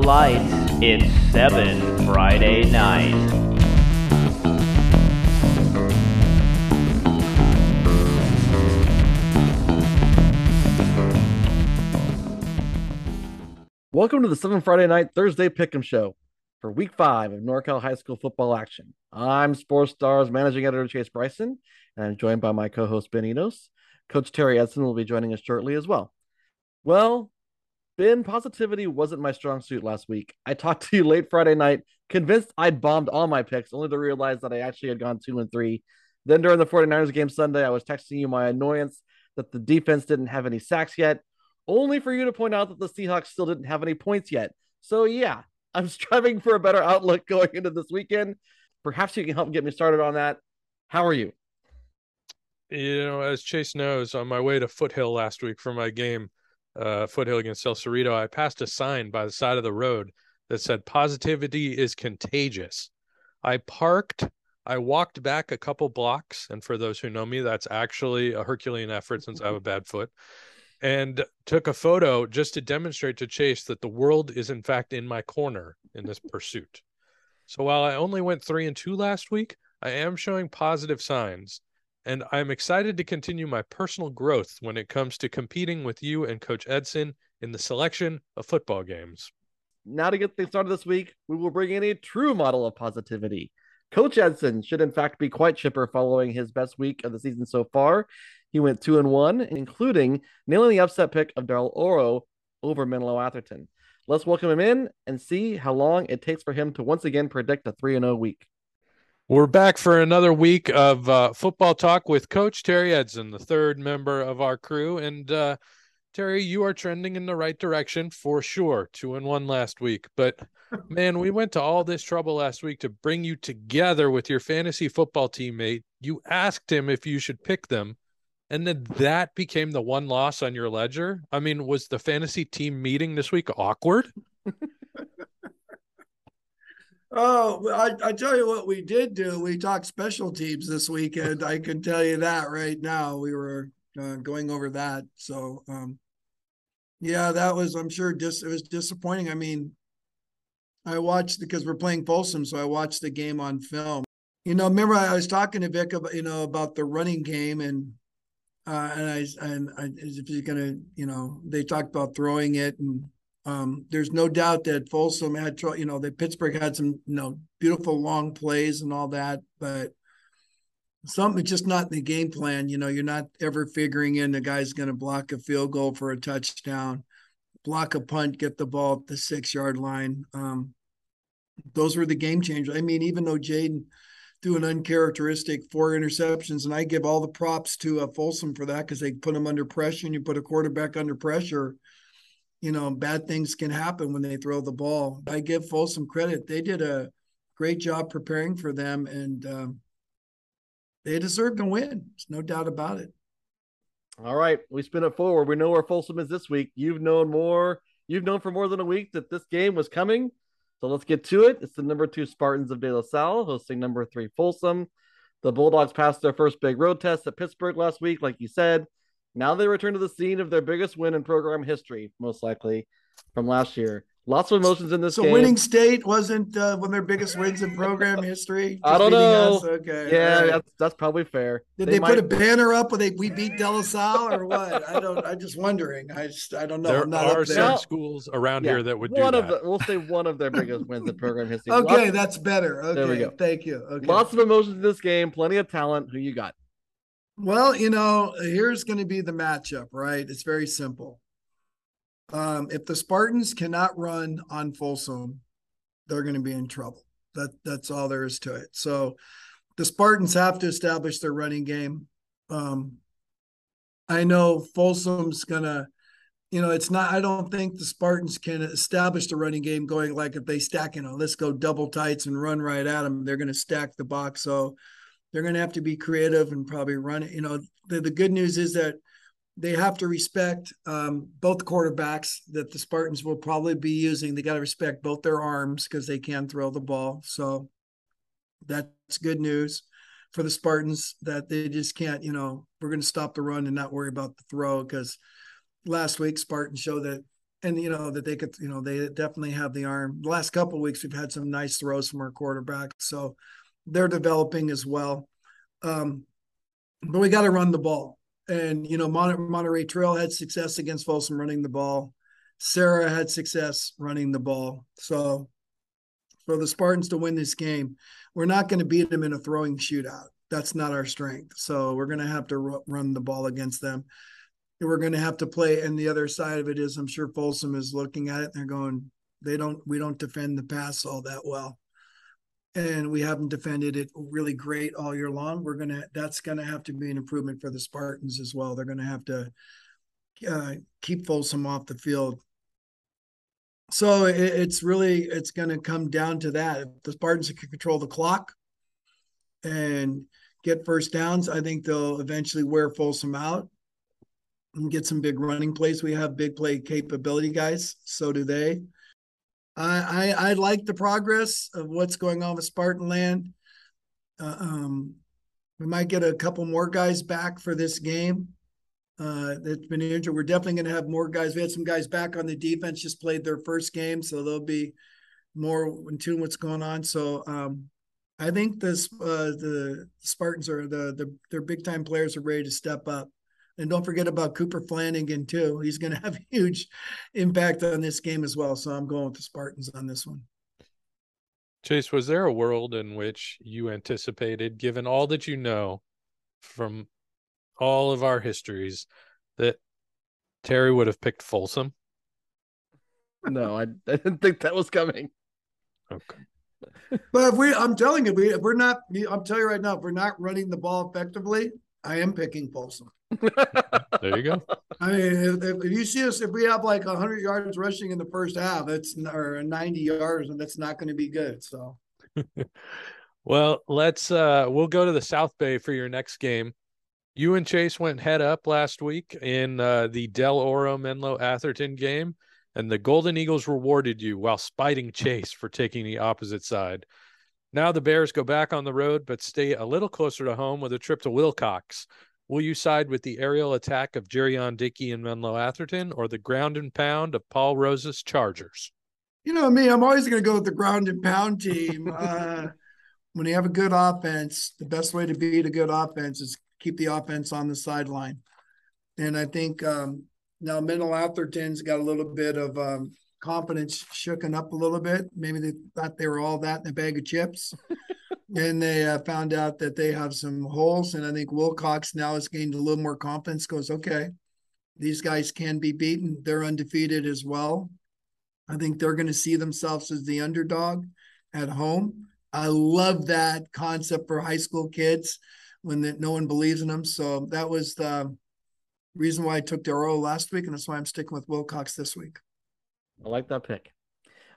lights. It's 7 Friday night. Welcome to the 7 Friday night Thursday Pick'em Show for week five of NorCal High School football action. I'm Sports Stars managing editor Chase Bryson, and I'm joined by my co-host Ben Enos. Coach Terry Edson will be joining us shortly as well. Well, Ben, positivity wasn't my strong suit last week. I talked to you late Friday night, convinced I'd bombed all my picks, only to realize that I actually had gone two and three. Then during the 49ers game Sunday, I was texting you my annoyance that the defense didn't have any sacks yet, only for you to point out that the Seahawks still didn't have any points yet. So, yeah, I'm striving for a better outlook going into this weekend. Perhaps you can help get me started on that. How are you? You know, as Chase knows, on my way to Foothill last week for my game, uh, Foothill against El Cerrito, I passed a sign by the side of the road that said positivity is contagious. I parked, I walked back a couple blocks, and for those who know me, that's actually a Herculean effort since I have a bad foot, and took a photo just to demonstrate to Chase that the world is in fact in my corner in this pursuit. So while I only went three and two last week, I am showing positive signs and I'm excited to continue my personal growth when it comes to competing with you and Coach Edson in the selection of football games. Now, to get things started this week, we will bring in a true model of positivity. Coach Edson should, in fact, be quite chipper following his best week of the season so far. He went two and one, including nailing the upset pick of Del Oro over Menlo Atherton. Let's welcome him in and see how long it takes for him to once again predict a 3 0 week. We're back for another week of uh, football talk with Coach Terry Edson, the third member of our crew. And uh, Terry, you are trending in the right direction for sure. Two and one last week. But man, we went to all this trouble last week to bring you together with your fantasy football teammate. You asked him if you should pick them. And then that became the one loss on your ledger. I mean, was the fantasy team meeting this week awkward? Oh, I, I tell you what we did do. We talked special teams this weekend. I can tell you that right now. We were uh, going over that. So, um, yeah, that was, I'm sure, just it was disappointing. I mean, I watched because we're playing Folsom, so I watched the game on film. You know, remember I, was talking to Vic about you know about the running game and uh, and I and I, if you're gonna you know they talked about throwing it and um, there's no doubt that Folsom had, you know, that Pittsburgh had some, you know, beautiful long plays and all that, but something just not in the game plan. You know, you're not ever figuring in the guy's going to block a field goal for a touchdown, block a punt, get the ball at the six yard line. Um, those were the game changers. I mean, even though Jaden threw an uncharacteristic four interceptions, and I give all the props to uh, Folsom for that because they put him under pressure, and you put a quarterback under pressure you know, bad things can happen when they throw the ball. I give Folsom credit. They did a great job preparing for them, and um, they deserve to win. There's no doubt about it. All right, we spin it forward. We know where Folsom is this week. You've known more. You've known for more than a week that this game was coming. So let's get to it. It's the number two Spartans of De La Salle hosting number three Folsom. The Bulldogs passed their first big road test at Pittsburgh last week, like you said. Now they return to the scene of their biggest win in program history, most likely from last year. Lots of emotions in this so game. winning state wasn't uh, one of their biggest wins in program history. I don't know. Us? Okay, yeah, right. that's, that's probably fair. Did they, they might... put a banner up when they we beat De La Salle or what? I don't. I'm just wondering. I just I don't know. There are some schools around yeah, here that would one do of that. The, we'll say one of their biggest wins in program history. okay, lots, that's better. Okay, there we go. Thank you. Okay. Lots of emotions in this game. Plenty of talent. Who you got? Well, you know, here's going to be the matchup, right? It's very simple. Um, if the Spartans cannot run on Folsom, they're going to be in trouble. That that's all there is to it. So the Spartans have to establish their running game. Um, I know Folsom's gonna, you know, it's not. I don't think the Spartans can establish the running game going like if they stack, you know, let's go double tights and run right at them. They're going to stack the box. So they're going to have to be creative and probably run it. You know, the, the good news is that they have to respect um, both quarterbacks that the Spartans will probably be using. They got to respect both their arms because they can throw the ball. So that's good news for the Spartans that they just can't, you know, we're going to stop the run and not worry about the throw because last week Spartans showed that and you know that they could, you know, they definitely have the arm. The last couple weeks, we've had some nice throws from our quarterback, so they're developing as well. Um, but we got to run the ball, and you know, Mon- Monterey Trail had success against Folsom running the ball. Sarah had success running the ball, so for the Spartans to win this game, we're not going to beat them in a throwing shootout. That's not our strength. So we're going to have to r- run the ball against them we're going to have to play. And the other side of it is, I'm sure Folsom is looking at it. they're going, they don't, we don't defend the pass all that well, and we haven't defended it really great all year long. We're gonna, that's to have to be an improvement for the Spartans as well. They're to have to uh, keep Folsom off the field. So it, it's really, it's to come down to that. If the Spartans can control the clock and get first downs, I think they'll eventually wear Folsom out and get some big running plays. We have big play capability guys. So do they. I I, I like the progress of what's going on with Spartan Land. Uh, um, we might get a couple more guys back for this game. Uh, that's been injured. We're definitely going to have more guys. We had some guys back on the defense, just played their first game, so they'll be more in tune what's going on. So um, I think this uh, the Spartans are the the their big time players are ready to step up. And don't forget about Cooper Flanagan too. He's going to have a huge impact on this game as well. So I'm going with the Spartans on this one. Chase, was there a world in which you anticipated, given all that you know from all of our histories, that Terry would have picked Folsom? No, I, I didn't think that was coming. Okay. But if we, I'm telling you, we, if we're not, I'm telling you right now, if we're not running the ball effectively, I am picking Folsom. There you go. I mean, if, if you see us, if we have like 100 yards rushing in the first half, that's or 90 yards, and that's not going to be good. So, well, let's uh we'll go to the South Bay for your next game. You and Chase went head up last week in uh, the Del Oro Menlo Atherton game, and the Golden Eagles rewarded you while spiting Chase for taking the opposite side. Now the Bears go back on the road, but stay a little closer to home with a trip to Wilcox. Will you side with the aerial attack of Jerion Dickey and Menlo Atherton or the ground and pound of Paul Rose's Chargers? you know me, I'm always going to go with the ground and pound team. uh, when you have a good offense, the best way to beat a good offense is keep the offense on the sideline. And I think um, now Menlo Atherton's got a little bit of um, confidence shooken up a little bit. Maybe they thought they were all that in a bag of chips. and they uh, found out that they have some holes. And I think Wilcox now has gained a little more confidence, goes, okay, these guys can be beaten. They're undefeated as well. I think they're going to see themselves as the underdog at home. I love that concept for high school kids when that no one believes in them. So that was the reason why I took Del Oro last week, and that's why I'm sticking with Wilcox this week. I like that pick.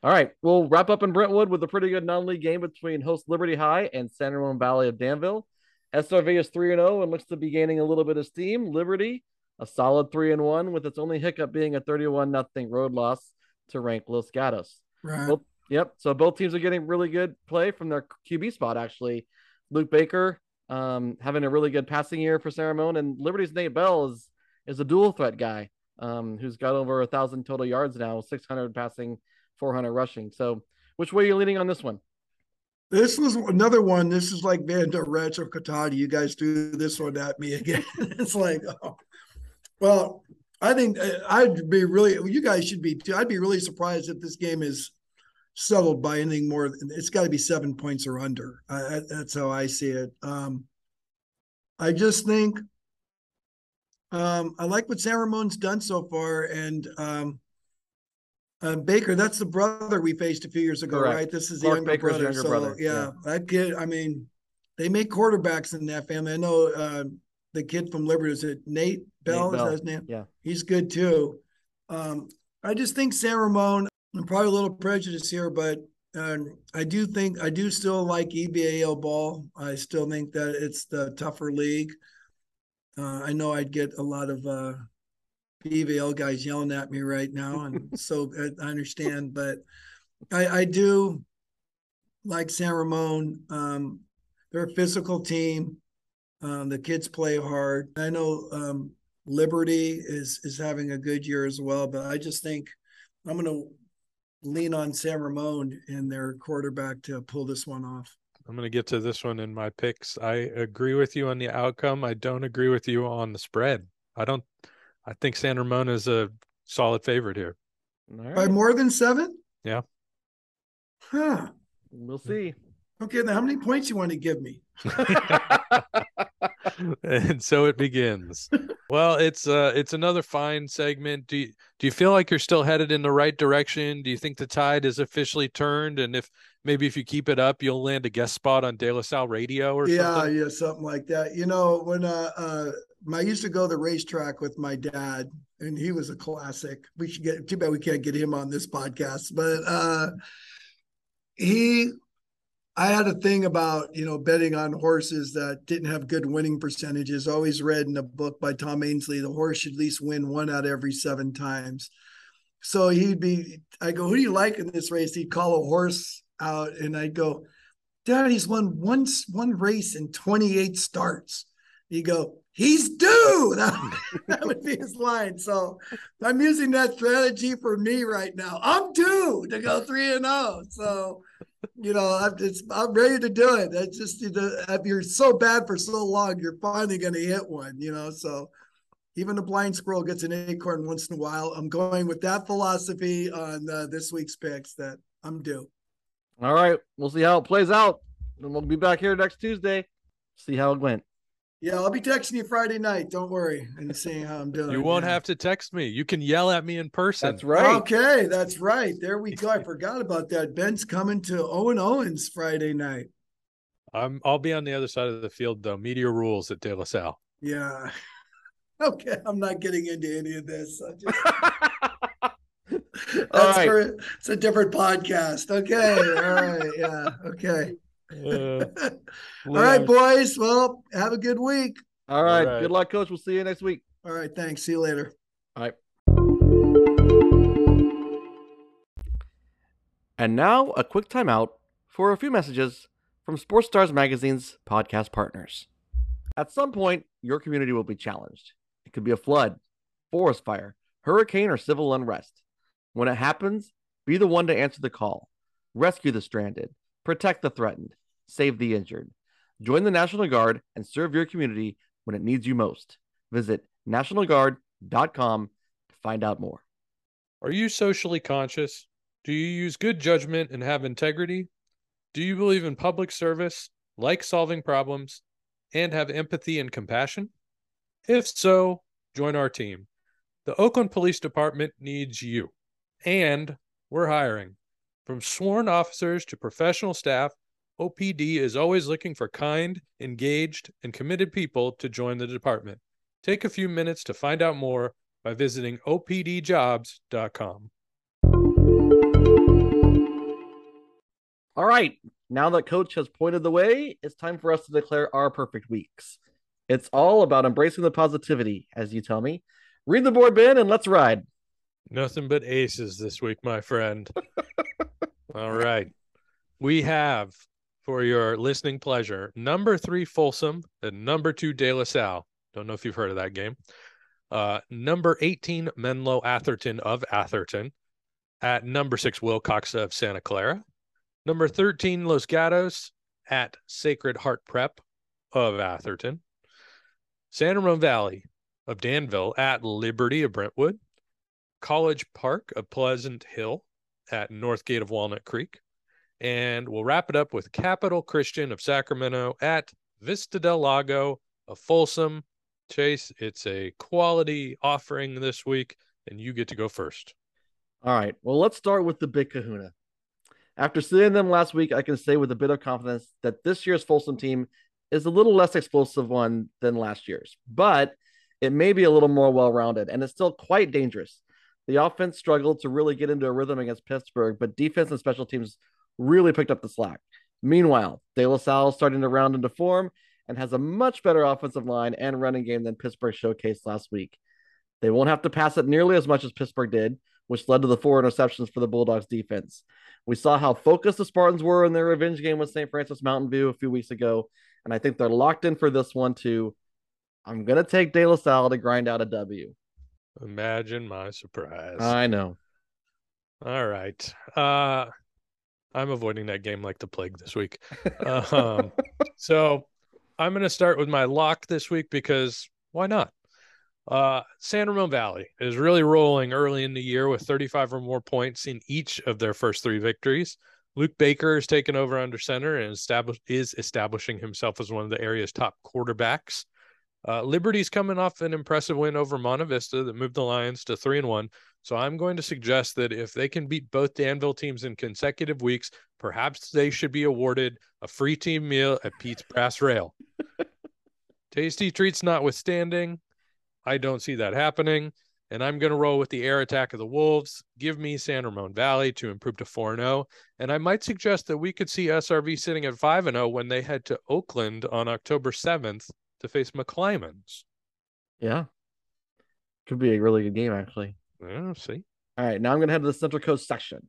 All right, we'll wrap up in Brentwood with a pretty good non-league game between host Liberty High and San Ramon Valley of Danville. SRV is three and zero and looks to be gaining a little bit of steam. Liberty, a solid three and one, with its only hiccup being a thirty-one nothing road loss to rank Los Gatos. Right. Both, yep. So both teams are getting really good play from their QB spot. Actually, Luke Baker um, having a really good passing year for San Ramon, and Liberty's Nate Bell is is a dual threat guy um, who's got over a thousand total yards now, six hundred passing, four hundred rushing. So, which way are you leaning on this one? This was another one. This is like Van Der Retch or Katati. You guys do this one at me again. it's like, oh. well, I think uh, I'd be really. You guys should be too. I'd be really surprised if this game is settled by anything more. It's got to be seven points or under. I, that's how I see it. Um, I just think um, I like what San Ramon's done so far, and um, uh, Baker, that's the brother we faced a few years ago, Correct. right? This is the Clark younger Baker's brother. younger so brother, yeah, yeah. that kid. I mean, they make quarterbacks in that family. I know uh, the kid from Liberty is it Nate Bell? Nate Is Bell, that his name? yeah. he's good too. Um, I just think San Ramon. I'm probably a little prejudiced here, but um, I do think I do still like EBAL ball. I still think that it's the tougher league. Uh, I know I'd get a lot of uh, BVL guys yelling at me right now, and so I understand, but I, I do like San Ramon. Um, they're a physical team. Um, the kids play hard. I know um, Liberty is is having a good year as well, but I just think I'm gonna lean on San Ramon and their quarterback to pull this one off. I'm going to get to this one in my picks. I agree with you on the outcome. I don't agree with you on the spread. I don't. I think San Ramon is a solid favorite here. All By more than seven? Yeah. Huh. We'll see. Okay, then how many points you want to give me? and so it begins. Well, it's uh it's another fine segment. Do you do you feel like you're still headed in the right direction? Do you think the tide is officially turned? And if maybe if you keep it up, you'll land a guest spot on De La Salle Radio or yeah, something? yeah, something like that. You know, when uh, uh I used to go to the racetrack with my dad, and he was a classic. We should get too bad we can't get him on this podcast, but uh he I had a thing about, you know, betting on horses that didn't have good winning percentages. Always read in a book by Tom Ainslie, the horse should at least win one out of every seven times. So he'd be, I go, who do you like in this race? He'd call a horse out, and I'd go, Dad, he's won one one race in 28 starts. He'd go, he's due. That, that would be his line. So I'm using that strategy for me right now. I'm due to go three and zero. So you know, I'm it's I'm ready to do it. That's just you know, if you're so bad for so long, you're finally going to hit one. You know, so even a blind squirrel gets an acorn once in a while. I'm going with that philosophy on uh, this week's picks that I'm due. All right. We'll see how it plays out. And we'll be back here next Tuesday. See how it went. Yeah, I'll be texting you Friday night. Don't worry, and seeing how I'm doing. You won't yeah. have to text me. You can yell at me in person. That's right. Okay, that's right. There we go. I forgot about that. Ben's coming to Owen Owens Friday night. I'm I'll be on the other side of the field though. Media rules at De La Salle. Yeah. Okay, I'm not getting into any of this. I That's right. for it's a different podcast. Okay. All right. Yeah. Okay. Uh, All right, boys. Well, have a good week. All right. right. Good luck, coach. We'll see you next week. All right. Thanks. See you later. All right. And now a quick timeout for a few messages from Sports Stars Magazine's podcast partners. At some point, your community will be challenged. It could be a flood, forest fire, hurricane, or civil unrest. When it happens, be the one to answer the call. Rescue the stranded, protect the threatened, save the injured. Join the National Guard and serve your community when it needs you most. Visit nationalguard.com to find out more. Are you socially conscious? Do you use good judgment and have integrity? Do you believe in public service, like solving problems, and have empathy and compassion? If so, join our team. The Oakland Police Department needs you, and we're hiring. From sworn officers to professional staff, OPD is always looking for kind, engaged, and committed people to join the department. Take a few minutes to find out more by visiting opdjobs.com. All right. Now that coach has pointed the way, it's time for us to declare our perfect weeks. It's all about embracing the positivity, as you tell me. Read the board, Ben, and let's ride. Nothing but aces this week, my friend. All right. We have, for your listening pleasure, number three Folsom and number two De La Salle. Don't know if you've heard of that game. Uh, number 18, Menlo Atherton of Atherton. At number six, Wilcox of Santa Clara. Number 13, Los Gatos at Sacred Heart Prep of Atherton. San Ramon Valley of Danville at Liberty of Brentwood. College Park of Pleasant Hill at Northgate of Walnut Creek. And we'll wrap it up with Capital Christian of Sacramento at Vista del Lago of Folsom. Chase, it's a quality offering this week, and you get to go first. All right. Well, let's start with the big kahuna. After seeing them last week, I can say with a bit of confidence that this year's Folsom team is a little less explosive one than last year's, but it may be a little more well rounded and it's still quite dangerous. The offense struggled to really get into a rhythm against Pittsburgh, but defense and special teams really picked up the slack. Meanwhile, De La Salle is starting to round into form and has a much better offensive line and running game than Pittsburgh showcased last week. They won't have to pass it nearly as much as Pittsburgh did, which led to the four interceptions for the Bulldogs defense. We saw how focused the Spartans were in their revenge game with St. Francis Mountain View a few weeks ago, and I think they're locked in for this one too. I'm gonna take De La Salle to grind out a W. Imagine my surprise. I know. All right. Uh I'm avoiding that game like the plague this week. Um, so I'm going to start with my lock this week because why not? Uh, San Ramon Valley is really rolling early in the year with 35 or more points in each of their first three victories. Luke Baker is taken over under center and establish, is establishing himself as one of the area's top quarterbacks. Uh, Liberty's coming off an impressive win over Monte Vista that moved the Lions to three and one. So I'm going to suggest that if they can beat both Danville teams in consecutive weeks, perhaps they should be awarded a free team meal at Pete's Brass Rail. Tasty treats notwithstanding, I don't see that happening. And I'm going to roll with the air attack of the Wolves. Give me San Ramon Valley to improve to 4 0. And I might suggest that we could see SRV sitting at 5 0 when they head to Oakland on October 7th to face McClymonds. Yeah. Could be a really good game, actually. Yeah, see. All right, now I'm going to head to the Central Coast section.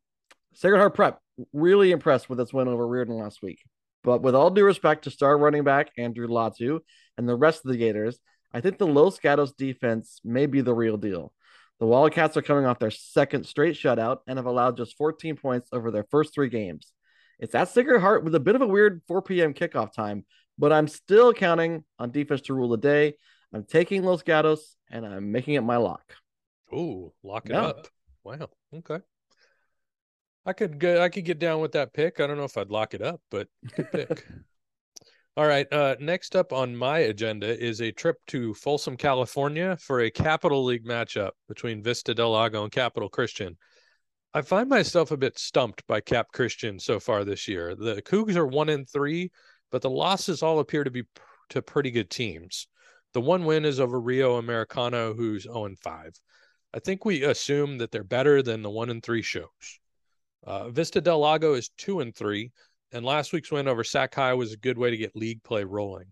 Sacred Heart Prep, really impressed with its win over Riordan last week. But with all due respect to star running back Andrew Latu and the rest of the Gators, I think the Los Gatos defense may be the real deal. The Wildcats are coming off their second straight shutout and have allowed just 14 points over their first three games. It's at Sacred Heart with a bit of a weird 4 p.m. kickoff time, but I'm still counting on defense to rule the day. I'm taking Los Gatos and I'm making it my lock. Oh, lock it Yeah. up. Wow. Okay. I could get I could get down with that pick. I don't know if I'd lock it up, but good pick. All right. Uh, next up on my agenda is a trip to Folsom, California for a Capital League matchup between Vista Del Lago and Capital Christian. I find myself a bit stumped by Cap Christian so far this year. The Cougs are one in three, but the losses all appear to be p- to pretty good teams. The one win is over Rio Americano, who's 0 5. I think we assume that they're better than the one and three shows. Uh, Vista Del Lago is two and three, and last week's win over Sac High was a good way to get league play rolling.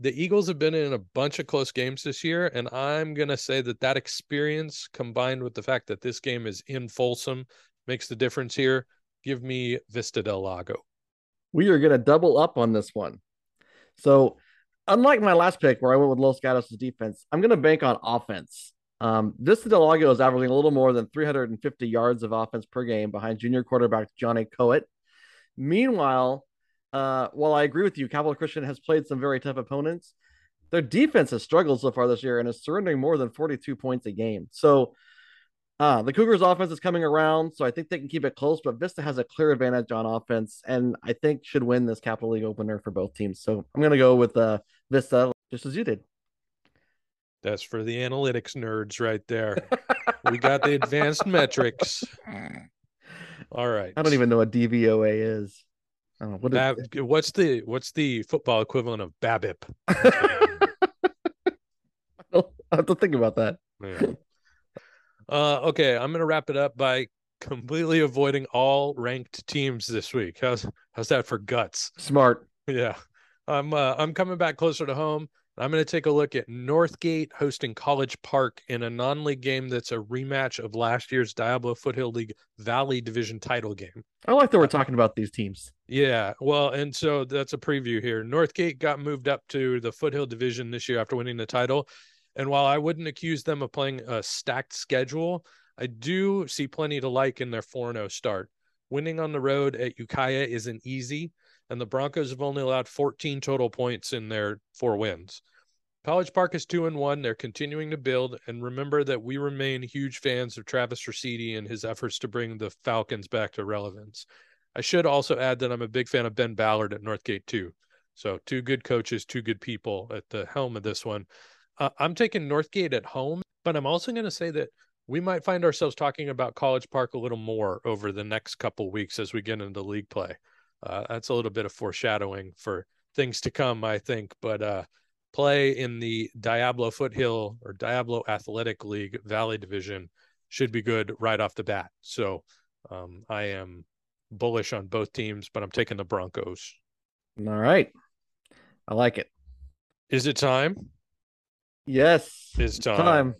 The Eagles have been in a bunch of close games this year, and I'm going to say that that experience combined with the fact that this game is in Folsom makes the difference here. Give me Vista Del Lago. We are going to double up on this one. So, unlike my last pick where I went with Los Gatos' defense, I'm going to bank on offense. Um, Vista Del Lago is averaging a little more than 350 yards of offense per game behind junior quarterback Johnny Coet. Meanwhile, uh, while I agree with you, Capital Christian has played some very tough opponents. Their defense has struggled so far this year and is surrendering more than 42 points a game. So, uh, the Cougars' offense is coming around, so I think they can keep it close. But Vista has a clear advantage on offense, and I think should win this Capital League opener for both teams. So I'm going to go with uh, Vista, just as you did. That's for the analytics nerds right there. we got the advanced metrics. All right. I don't even know what DVOA is. I don't know what is Bab- what's the what's the football equivalent of BABIP? I'll have to think about that. Yeah. Uh, okay, I'm gonna wrap it up by completely avoiding all ranked teams this week. How's how's that for guts? Smart. Yeah, I'm uh, I'm coming back closer to home. I'm going to take a look at Northgate hosting College Park in a non-league game that's a rematch of last year's Diablo Foothill League Valley Division title game. I like that we're talking about these teams. Yeah, well, and so that's a preview here. Northgate got moved up to the Foothill Division this year after winning the title. And while I wouldn't accuse them of playing a stacked schedule, I do see plenty to like in their 4 0 start. Winning on the road at Ukiah isn't easy, and the Broncos have only allowed 14 total points in their four wins. College Park is 2 and 1. They're continuing to build, and remember that we remain huge fans of Travis Rosidi and his efforts to bring the Falcons back to relevance. I should also add that I'm a big fan of Ben Ballard at Northgate too. So two good coaches, two good people at the helm of this one. Uh, I'm taking Northgate at home, but I'm also going to say that we might find ourselves talking about College Park a little more over the next couple weeks as we get into league play. Uh, that's a little bit of foreshadowing for things to come, I think. But uh, play in the Diablo Foothill or Diablo Athletic League Valley Division should be good right off the bat. So um, I am bullish on both teams, but I'm taking the Broncos. All right. I like it. Is it time? Yes. It's time. Time.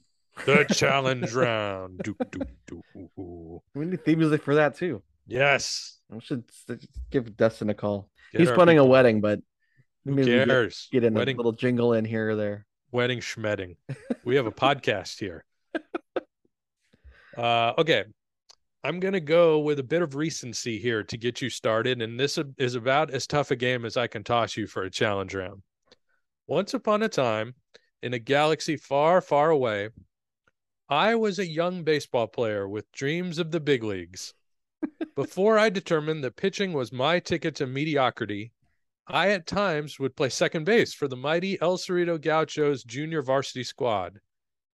The challenge round. Do, do, do. We need theme music for that too. Yes. I should give Dustin a call. Get He's planning a wedding, but Who maybe we get, get in wedding, a little jingle in here or there. wedding schmedding. We have a podcast here. Uh, okay. I'm going to go with a bit of recency here to get you started. And this is about as tough a game as I can toss you for a challenge round. Once upon a time, in a galaxy far, far away, I was a young baseball player with dreams of the big leagues. Before I determined that pitching was my ticket to mediocrity, I at times would play second base for the mighty El Cerrito Gauchos junior varsity squad.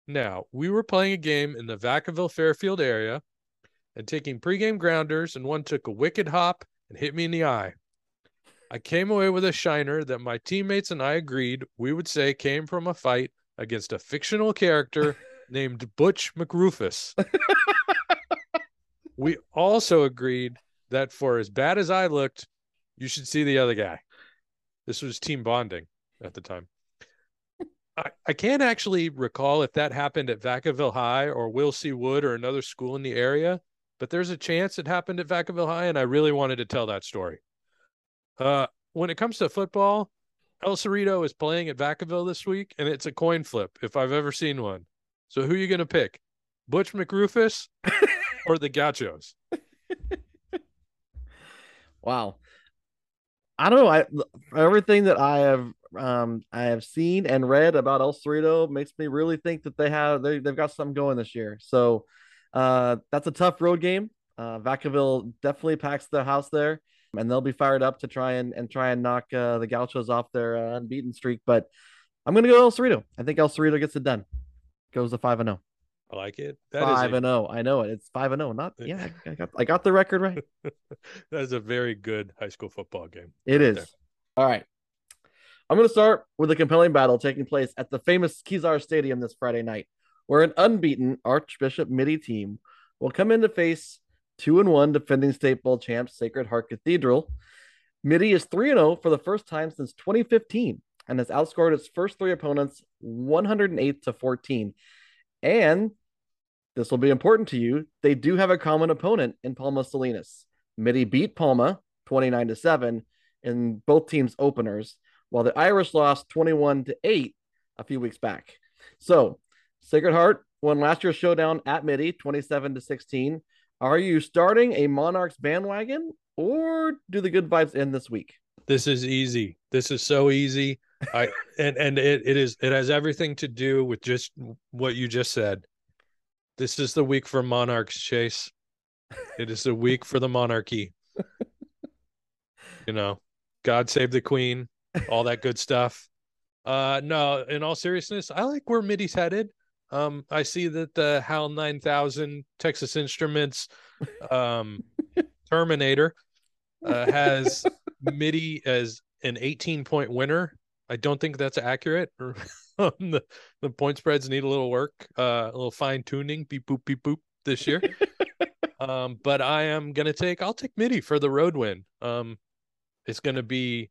Now, we were playing a game in the Vacaville Fairfield area and taking pregame grounders, and one took a wicked hop and hit me in the eye. I came away with a shiner that my teammates and I agreed we would say came from a fight against a fictional character named Butch McRufus. we also agreed that for as bad as I looked, you should see the other guy. This was team bonding at the time. I, I can't actually recall if that happened at Vacaville High or Will C. Wood or another school in the area, but there's a chance it happened at Vacaville High, and I really wanted to tell that story. Uh, when it comes to football, El Cerrito is playing at Vacaville this week, and it's a coin flip if I've ever seen one. So who are you going to pick? Butch McRufus or the Gauchos? wow. I don't know. I everything that I have um I have seen and read about El Cerrito makes me really think that they have they, they've got something going this year. So uh that's a tough road game. Uh Vacaville definitely packs the house there and they'll be fired up to try and, and try and knock uh, the Gauchos off their uh, unbeaten streak. But I'm gonna go El Cerrito. I think El Cerrito gets it done. Goes to five and zero. Oh. I like it. That five a... and zero. I know it. It's five and zero. Not yeah. I got I got the record right. that is a very good high school football game. It is. There. All right. I'm going to start with a compelling battle taking place at the famous Kezar Stadium this Friday night, where an unbeaten Archbishop Mitty team will come in to face two and one defending state bowl champs Sacred Heart Cathedral. Mitty is three and zero for the first time since 2015 and has outscored its first three opponents 108 to 14. And this will be important to you. They do have a common opponent in Palma Salinas. Mitty beat Palma 29 to 7 in both teams' openers, while the Irish lost 21 to 8 a few weeks back. So, Sacred Heart won last year's showdown at Mitty 27 to 16. Are you starting a Monarchs bandwagon or do the good vibes end this week? This is easy. This is so easy. I and and it, it is it has everything to do with just what you just said. This is the week for monarchs, Chase. It is the week for the monarchy. you know, God save the queen, all that good stuff. Uh no, in all seriousness, I like where Mitty's headed. Um, I see that the HAL 9000 Texas Instruments um, Terminator uh, has Mitty as an 18 point winner. I don't think that's accurate. the, the point spreads need a little work, uh, a little fine tuning, beep boop beep boop this year. um, but I am gonna take I'll take Mitty for the road win. Um, it's gonna be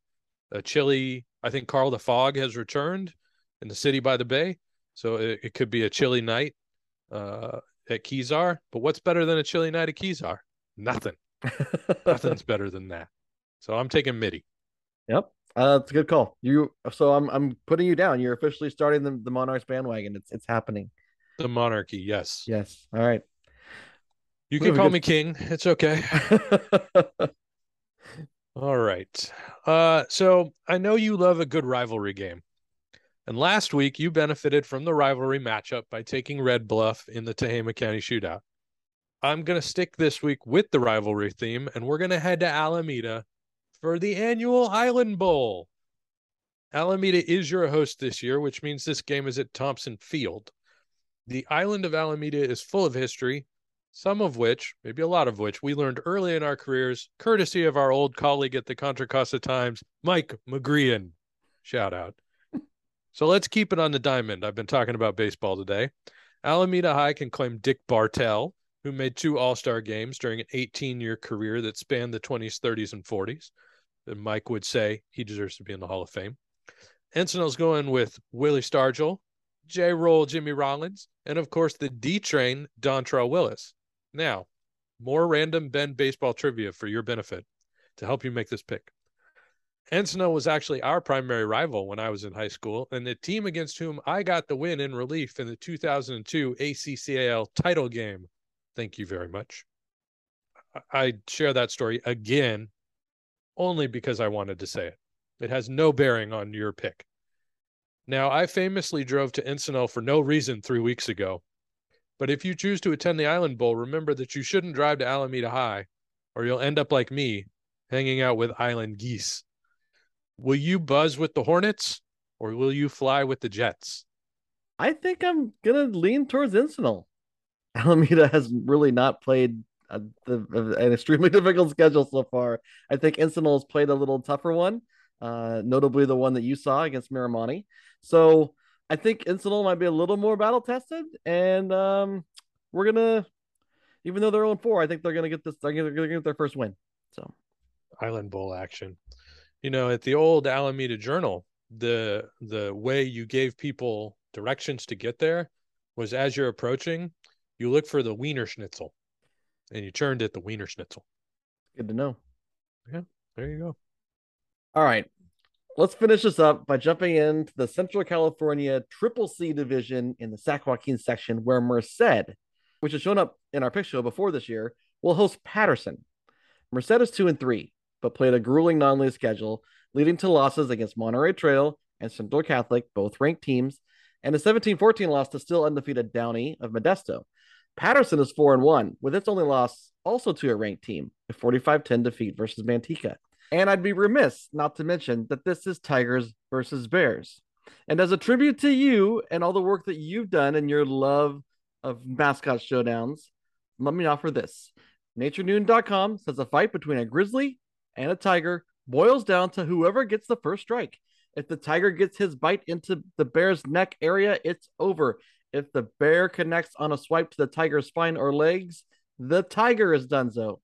a chilly. I think Karl the Fog has returned in the city by the bay. So it, it could be a chilly night uh, at Kezar. But what's better than a chilly night at Kezar? Nothing. Nothing's better than that. So I'm taking Mitty. Yep. Uh, it's a good call. You so I'm I'm putting you down. You're officially starting the, the Monarchs bandwagon. It's it's happening. The monarchy, yes. Yes. All right. You can call good... me king. It's okay. All right. Uh so I know you love a good rivalry game. And last week, you benefited from the rivalry matchup by taking Red Bluff in the Tehama County Shootout. I'm going to stick this week with the rivalry theme, and we're going to head to Alameda for the annual Island Bowl. Alameda is your host this year, which means this game is at Thompson Field. The island of Alameda is full of history, some of which, maybe a lot of which, we learned early in our careers, courtesy of our old colleague at the Contra Costa Times, Mike McGrean. Shout out. So let's keep it on the diamond. I've been talking about baseball today. Alameda High can claim Dick Bartell, who made two All Star games during an 18 year career that spanned the 20s, 30s, and 40s. And Mike would say he deserves to be in the Hall of Fame. Encinal's going with Willie Stargell, J. Roll, Jimmy Rollins, and of course the D Train, Dontrelle Willis. Now, more random Ben baseball trivia for your benefit to help you make this pick. Encinal was actually our primary rival when I was in high school, and the team against whom I got the win in relief in the 2002 ACCAL title game. Thank you very much. I share that story again only because I wanted to say it. It has no bearing on your pick. Now, I famously drove to Encinal for no reason three weeks ago. But if you choose to attend the Island Bowl, remember that you shouldn't drive to Alameda High, or you'll end up like me, hanging out with island geese. Will you buzz with the Hornets, or will you fly with the Jets? I think I'm gonna lean towards Encinal. Alameda has really not played a, the, an extremely difficult schedule so far. I think Encinal has played a little tougher one, uh, notably the one that you saw against Miramonte. So I think Encinal might be a little more battle tested, and um, we're gonna, even though they're on 4, I think they're gonna get this. They're gonna, they're gonna get their first win. So Island Bowl action. You know, at the old Alameda Journal, the the way you gave people directions to get there was as you're approaching, you look for the Wiener Schnitzel, and you turned at the Wiener Schnitzel. Good to know. Yeah, there you go. All right, let's finish this up by jumping into the Central California Triple C division in the Sac Joaquin section, where Merced, which has shown up in our pick show before this year, will host Patterson. Merced is two and three, but played a grueling non-league schedule, leading to losses against Monterey Trail and Central Catholic, both ranked teams, and a 17-14 loss to still undefeated Downey of Modesto. Patterson is 4 and 1, with its only loss also to a ranked team, a 45-10 defeat versus Manteca. And I'd be remiss not to mention that this is Tigers versus Bears. And as a tribute to you and all the work that you've done and your love of mascot showdowns, let me offer this. NatureNoon.com says a fight between a grizzly and a tiger boils down to whoever gets the first strike. If the tiger gets his bite into the bear's neck area, it's over. If the bear connects on a swipe to the tiger's spine or legs, the tiger is done so.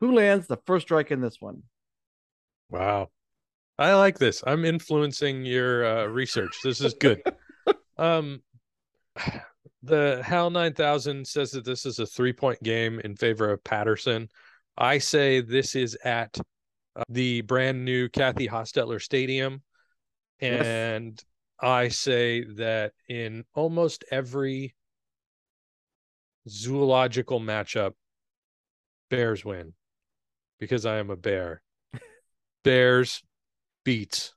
Who lands the first strike in this one? Wow. I like this. I'm influencing your uh, research. This is good. um, the Hal 9000 says that this is a three point game in favor of Patterson. I say this is at uh, the brand new Kathy Hostetler Stadium. And yes. I say that in almost every zoological matchup, Bears win because I am a bear. Bears beats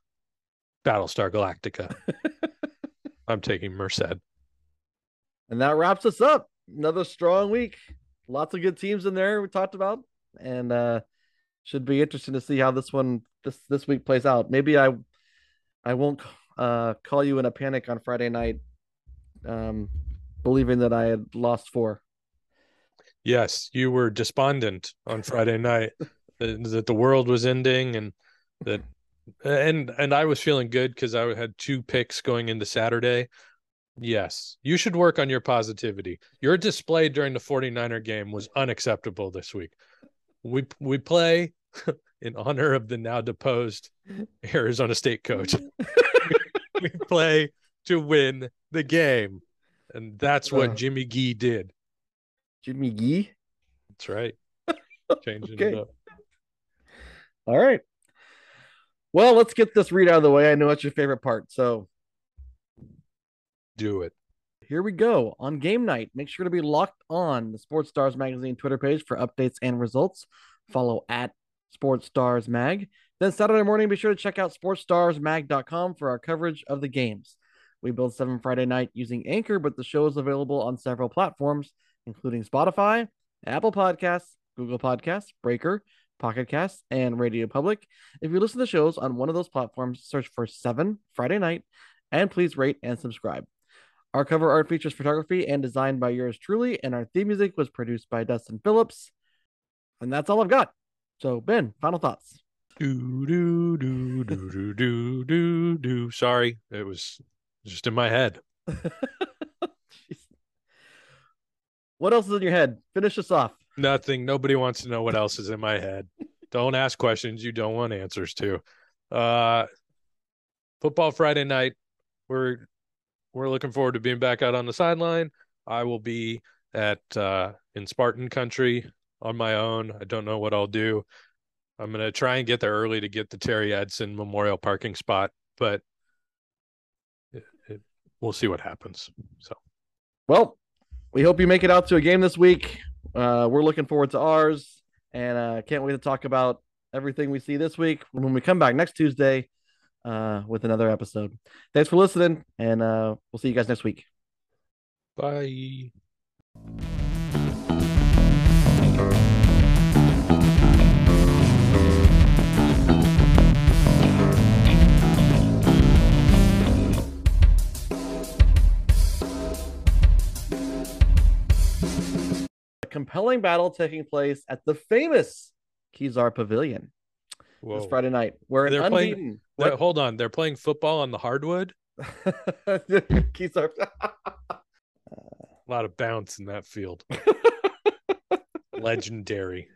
Battlestar Galactica. I'm taking Merced. And that wraps us up. Another strong week. Lots of good teams in there we talked about. And uh should be interesting to see how this one this this week plays out. Maybe I I won't uh call you in a panic on Friday night um believing that I had lost four. Yes, you were despondent on Friday night that the world was ending and that and and I was feeling good because I had two picks going into Saturday. Yes, you should work on your positivity. Your display during the 49er game was unacceptable this week. We we play in honor of the now deposed Arizona State coach. we play to win the game. And that's what uh, Jimmy G did. Jimmy G? That's right. Changing okay. it up. All right. Well, let's get this read out of the way. I know it's your favorite part. So do it. Here we go. On game night, make sure to be locked on the Sports Stars Magazine Twitter page for updates and results. Follow at Sports Stars Mag. Then Saturday morning, be sure to check out sportsstarsmag.com for our coverage of the games. We build seven Friday night using Anchor, but the show is available on several platforms, including Spotify, Apple Podcasts, Google Podcasts, Breaker, Pocket Casts, and Radio Public. If you listen to shows on one of those platforms, search for 7 Friday Night and please rate and subscribe. Our cover art features photography and designed by yours truly, and our theme music was produced by Dustin Phillips. And that's all I've got. So, Ben, final thoughts. Do do do do do do do do. Sorry, it was just in my head. what else is in your head? Finish us off. Nothing. Nobody wants to know what else is in my head. don't ask questions you don't want answers to. Uh football Friday night. We're we're looking forward to being back out on the sideline. I will be at uh in Spartan country on my own. I don't know what I'll do. I'm gonna try and get there early to get the Terry Edson Memorial parking spot, but it, it, we'll see what happens. So, well, we hope you make it out to a game this week. Uh, we're looking forward to ours. and uh, can't wait to talk about everything we see this week when we come back next Tuesday uh, with another episode. Thanks for listening, and uh, we'll see you guys next week. Bye. A compelling battle taking place at the famous Kezar Pavilion Whoa. this Friday night, where an They're playing- unbeaten Wait, hold on. They're playing football on the hardwood. Kezar. A lot of bounce in that field. Legendary.